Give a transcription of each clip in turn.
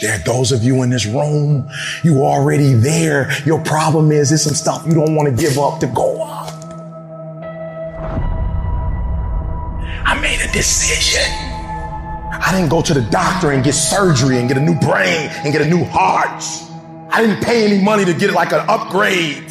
There are those of you in this room, you already there. Your problem is there's some stuff you don't want to give up to go up. I made a decision. I didn't go to the doctor and get surgery and get a new brain and get a new heart. I didn't pay any money to get like an upgrade.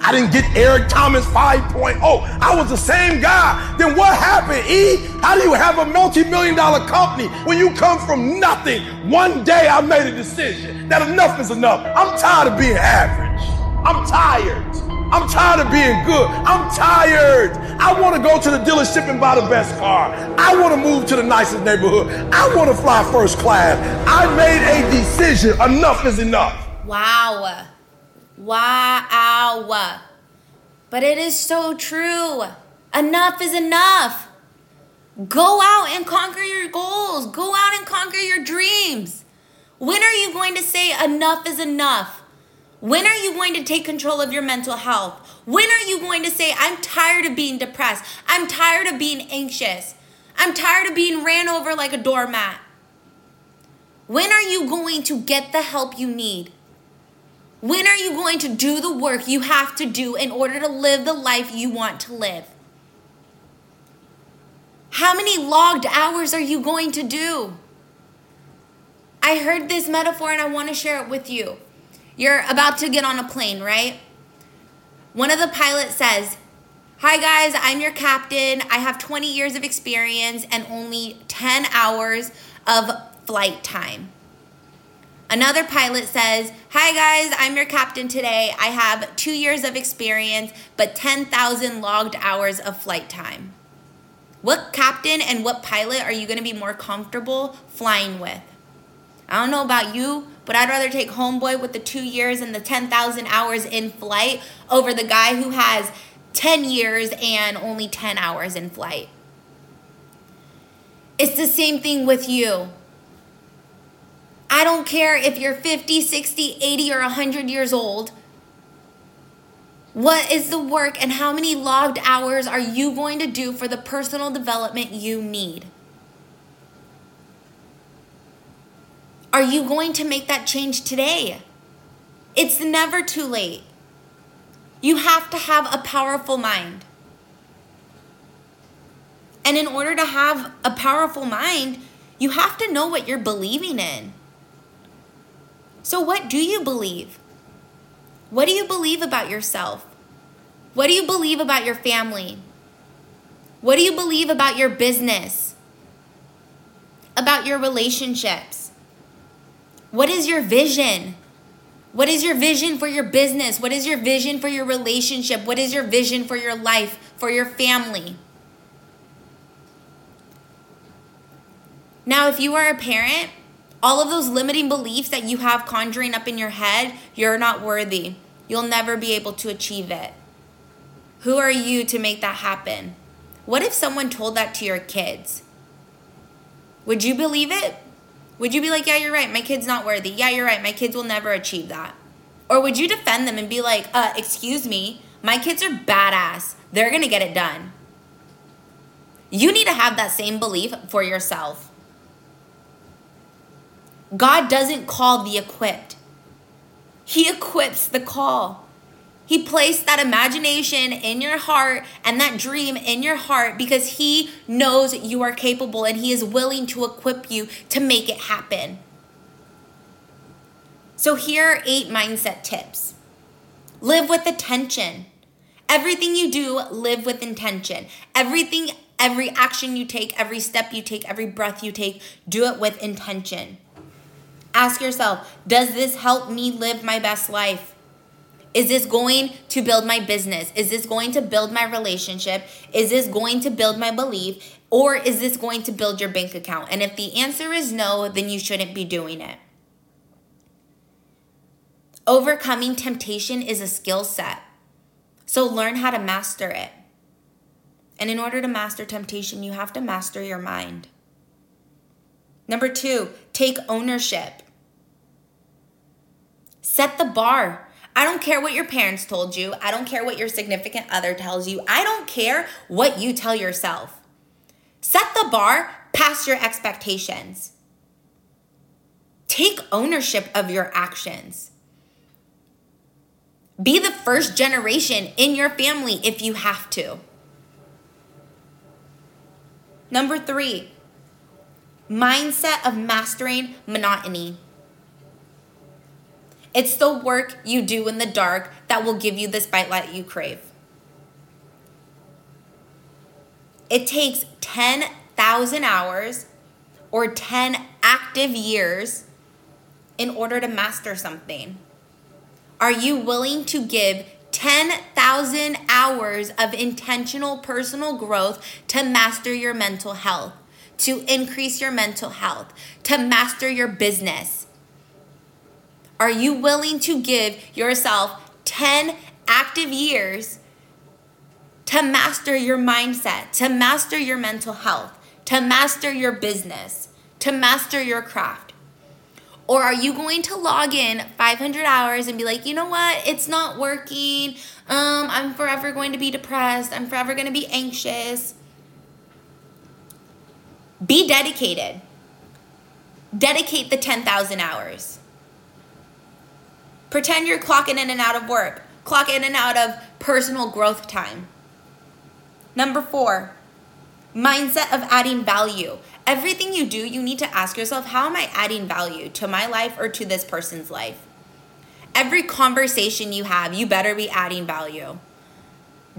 I didn't get Eric Thomas 5.0. I was the same guy. Then what happened, E? How do you have a multi-million dollar company when you come from nothing? One day I made a decision that enough is enough. I'm tired of being average. I'm tired. I'm tired of being good. I'm tired. I want to go to the dealership and buy the best car. I want to move to the nicest neighborhood. I want to fly first class. I made a decision. Enough is enough. Wow. Wow. But it is so true. Enough is enough. Go out and conquer your goals. Go out and conquer your dreams. When are you going to say enough is enough? When are you going to take control of your mental health? When are you going to say, I'm tired of being depressed? I'm tired of being anxious. I'm tired of being ran over like a doormat. When are you going to get the help you need? When are you going to do the work you have to do in order to live the life you want to live? How many logged hours are you going to do? I heard this metaphor and I want to share it with you. You're about to get on a plane, right? One of the pilots says, Hi guys, I'm your captain. I have 20 years of experience and only 10 hours of flight time. Another pilot says, Hi guys, I'm your captain today. I have two years of experience, but 10,000 logged hours of flight time. What captain and what pilot are you going to be more comfortable flying with? I don't know about you, but I'd rather take homeboy with the two years and the 10,000 hours in flight over the guy who has 10 years and only 10 hours in flight. It's the same thing with you. I don't care if you're 50, 60, 80, or 100 years old. What is the work and how many logged hours are you going to do for the personal development you need? Are you going to make that change today? It's never too late. You have to have a powerful mind. And in order to have a powerful mind, you have to know what you're believing in. So, what do you believe? What do you believe about yourself? What do you believe about your family? What do you believe about your business? About your relationships? What is your vision? What is your vision for your business? What is your vision for your relationship? What is your vision for your life, for your family? Now, if you are a parent, all of those limiting beliefs that you have conjuring up in your head, you're not worthy. You'll never be able to achieve it. Who are you to make that happen? What if someone told that to your kids? Would you believe it? Would you be like, yeah, you're right, my kid's not worthy? Yeah, you're right, my kids will never achieve that. Or would you defend them and be like, uh, excuse me, my kids are badass. They're gonna get it done. You need to have that same belief for yourself. God doesn't call the equipped, He equips the call. He placed that imagination in your heart and that dream in your heart because He knows you are capable and He is willing to equip you to make it happen. So, here are eight mindset tips live with attention. Everything you do, live with intention. Everything, every action you take, every step you take, every breath you take, do it with intention. Ask yourself Does this help me live my best life? Is this going to build my business? Is this going to build my relationship? Is this going to build my belief? Or is this going to build your bank account? And if the answer is no, then you shouldn't be doing it. Overcoming temptation is a skill set. So learn how to master it. And in order to master temptation, you have to master your mind. Number two, take ownership. Set the bar. I don't care what your parents told you. I don't care what your significant other tells you. I don't care what you tell yourself. Set the bar past your expectations. Take ownership of your actions. Be the first generation in your family if you have to. Number three, mindset of mastering monotony. It's the work you do in the dark that will give you this the light you crave. It takes 10,000 hours or 10 active years in order to master something. Are you willing to give 10,000 hours of intentional personal growth to master your mental health, to increase your mental health, to master your business? Are you willing to give yourself 10 active years to master your mindset, to master your mental health, to master your business, to master your craft? Or are you going to log in 500 hours and be like, you know what? It's not working. Um, I'm forever going to be depressed. I'm forever going to be anxious. Be dedicated. Dedicate the 10,000 hours. Pretend you're clocking in and out of work. Clock in and out of personal growth time. Number four, mindset of adding value. Everything you do, you need to ask yourself, how am I adding value to my life or to this person's life? Every conversation you have, you better be adding value.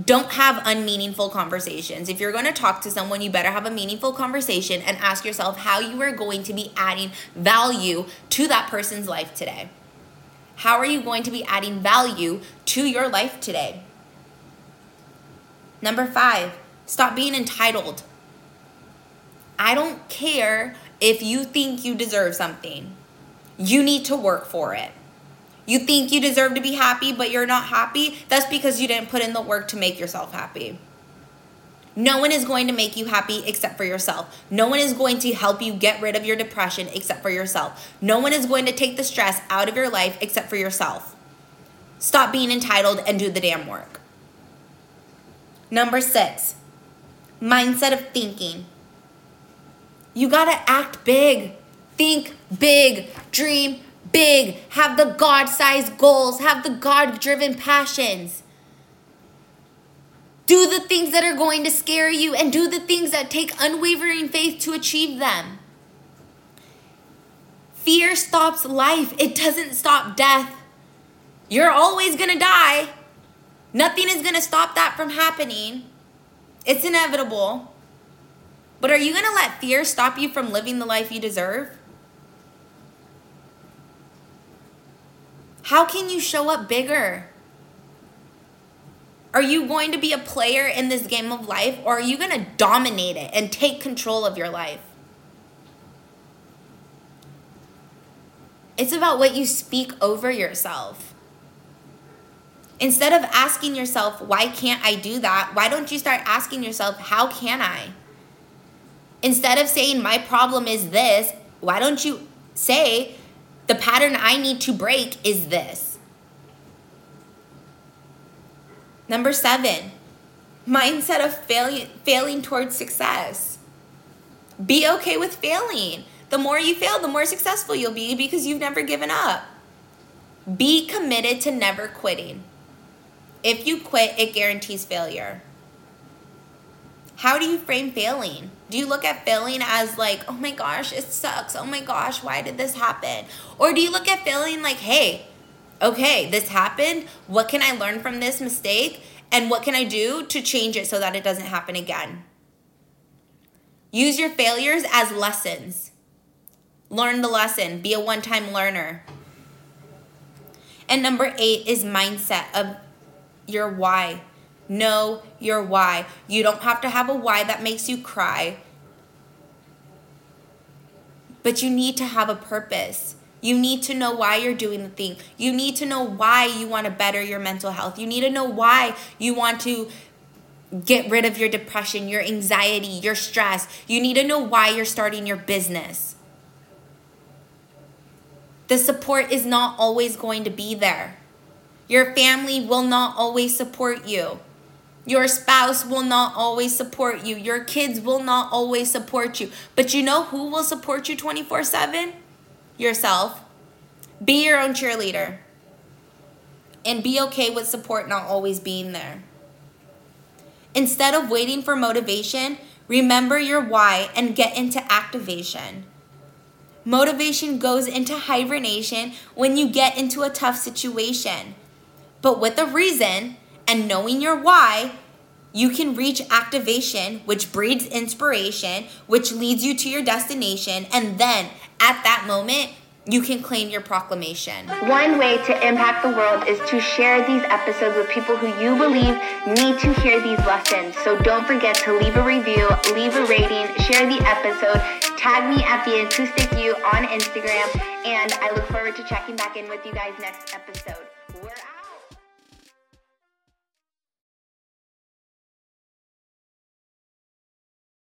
Don't have unmeaningful conversations. If you're going to talk to someone, you better have a meaningful conversation and ask yourself how you are going to be adding value to that person's life today. How are you going to be adding value to your life today? Number five, stop being entitled. I don't care if you think you deserve something. You need to work for it. You think you deserve to be happy, but you're not happy. That's because you didn't put in the work to make yourself happy. No one is going to make you happy except for yourself. No one is going to help you get rid of your depression except for yourself. No one is going to take the stress out of your life except for yourself. Stop being entitled and do the damn work. Number six, mindset of thinking. You gotta act big, think big, dream big, have the God sized goals, have the God driven passions. Do the things that are going to scare you and do the things that take unwavering faith to achieve them. Fear stops life, it doesn't stop death. You're always gonna die. Nothing is gonna stop that from happening. It's inevitable. But are you gonna let fear stop you from living the life you deserve? How can you show up bigger? Are you going to be a player in this game of life or are you going to dominate it and take control of your life? It's about what you speak over yourself. Instead of asking yourself, why can't I do that? Why don't you start asking yourself, how can I? Instead of saying, my problem is this, why don't you say, the pattern I need to break is this? Number seven, mindset of failing, failing towards success. Be okay with failing. The more you fail, the more successful you'll be because you've never given up. Be committed to never quitting. If you quit, it guarantees failure. How do you frame failing? Do you look at failing as like, oh my gosh, it sucks. Oh my gosh, why did this happen? Or do you look at failing like, hey, okay, this happened. What can I learn from this mistake? And what can I do to change it so that it doesn't happen again? Use your failures as lessons. Learn the lesson, be a one time learner. And number eight is mindset of your why. Know your why. You don't have to have a why that makes you cry, but you need to have a purpose. You need to know why you're doing the thing. You need to know why you want to better your mental health. You need to know why you want to get rid of your depression, your anxiety, your stress. You need to know why you're starting your business. The support is not always going to be there. Your family will not always support you. Your spouse will not always support you. Your kids will not always support you. But you know who will support you 24 7? Yourself. Be your own cheerleader. And be okay with support not always being there. Instead of waiting for motivation, remember your why and get into activation. Motivation goes into hibernation when you get into a tough situation. But with a reason and knowing your why, you can reach activation, which breeds inspiration, which leads you to your destination. And then at that moment, you can claim your proclamation. One way to impact the world is to share these episodes with people who you believe need to hear these lessons. So don't forget to leave a review, leave a rating, share the episode, tag me at the acoustic you on Instagram, and I look forward to checking back in with you guys next episode.